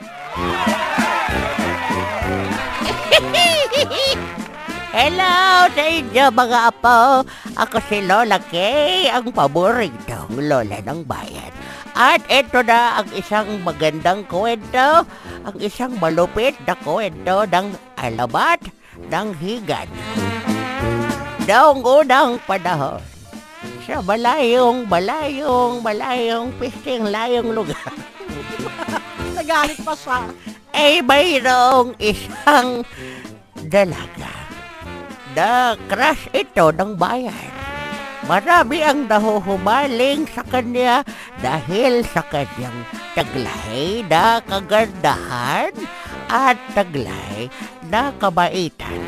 Hello sa inyo mga apo. Ako si Lola Kay, ang paboritong lola ng bayan. At ito na ang isang magandang kwento, ang isang malupit na kwento ng alamat ng higad. Noong unang panahon, sa malayong, malayong, malayong, pisting layong lugar, Nagalit pa siya. ay mayroong isang dalaga na crush ito ng bayan. Marami ang nahuhumaling sa kanya dahil sa kanyang taglay na kagandahan at taglay na kabaitan.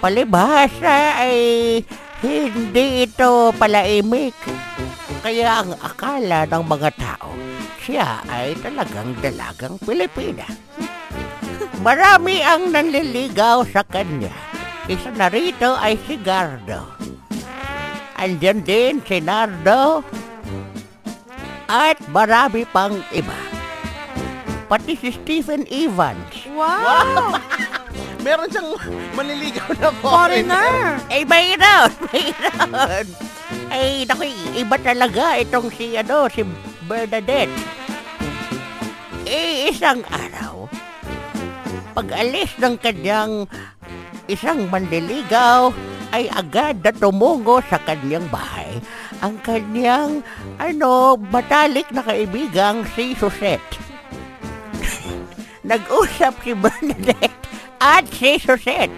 Palibhasa ay hindi ito palaimik. Kaya ang akala ng mga tao, siya ay talagang dalagang Pilipina. Marami ang nanliligaw sa kanya. Isa na rito ay si Gardo. Andyan din si Nardo. At marami pang iba. Pati si Stephen Evans. Wow! Meron siyang manliligaw na Foreigner! Ay, mayroon! Mayroon! Ay, naku, iba talaga itong si, ano, si Bernadette. Eh, isang araw, pag-alis ng kanyang isang manliligaw, ay agad na tumungo sa kanyang bahay ang kanyang, ano, matalik na kaibigang si Susette. Nag-usap si Bernadette at si Susette.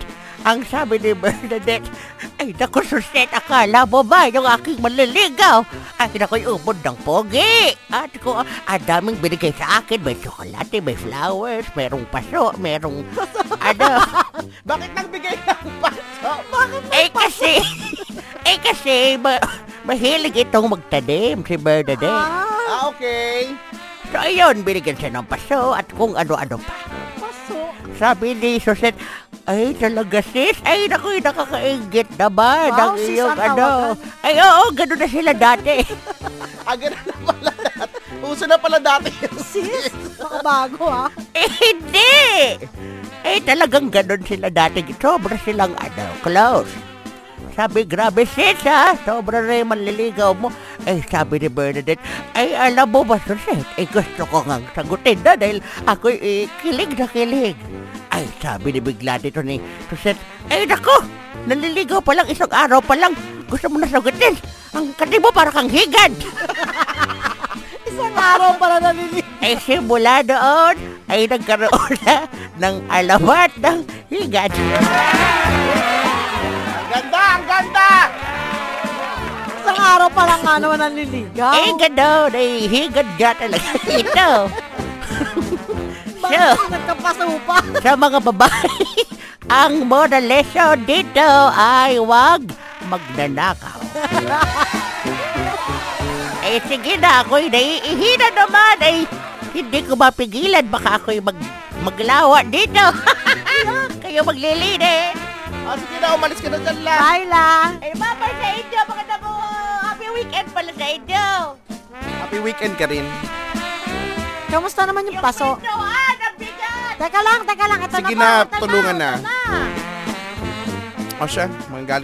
Ang sabi ni Bernadette, ay naku Susette, akala mo ba yung aking manliligaw? Ay naku, umod ng pogi. At ko, ang daming binigay sa akin. May tsokolate, may flowers, merong paso, merong, ano. Bakit nagbigay ng paso? eh kasi, eh kasi, ma- mahilig itong magtanim si Bernadette. Ah, Ah, okay. So ayun, binigyan siya ng paso at kung ano-ano pa. paso. Sabi ni Suset, ay talaga sis, ay naku, nakakaingit naman Wow, ang sis, iyong ang ano. Ay oo, ganun na sila dati. Ah, ganun na pala dati. Uso na pala dati yung Sis, baka bago ah. eh hindi! Eh talagang ganun sila dati. Sobra silang ano, close. Sabi, grabe sis ha, sobra na yung manliligaw mo. Eh sabi ni Bernadette, ay alam mo ba Suset, eh gusto ko nga sagutin na dahil ako'y eh, kilig na kilig. Ay sabi ni bigla dito ni Suset, ay nako, naliligaw pa lang isang araw pa lang. Gusto mo na sagutin. Ang kati mo para kang higad. Isang araw para nalili. ay simula doon ay nagkaroon na ng alamat ng higad. Ganda, ang ganda! Isang araw pa lang nga naman naliligaw. Eh, gano'n, ay higad nga talaga ito. Bakit nagkapaso pa? Sa mga babae, ang moral lesson dito ay wag magnanakaw. eh, sige na, ako'y naiihina naman, ay hindi ko mapigilan, baka ako'y mag maglawa dito. Kayo maglilinis. Ah, sige na, umalis ka na dyan lang. Bye lang. Ay, bye sa inyo, mga damo. Happy weekend pala sa inyo. Happy weekend ka rin. Kamusta naman yung paso? Pintuan, ang bigat. Teka lang, teka lang. Ito Sige na, na, po, ito tulungan na. na. ito na. O siya, mga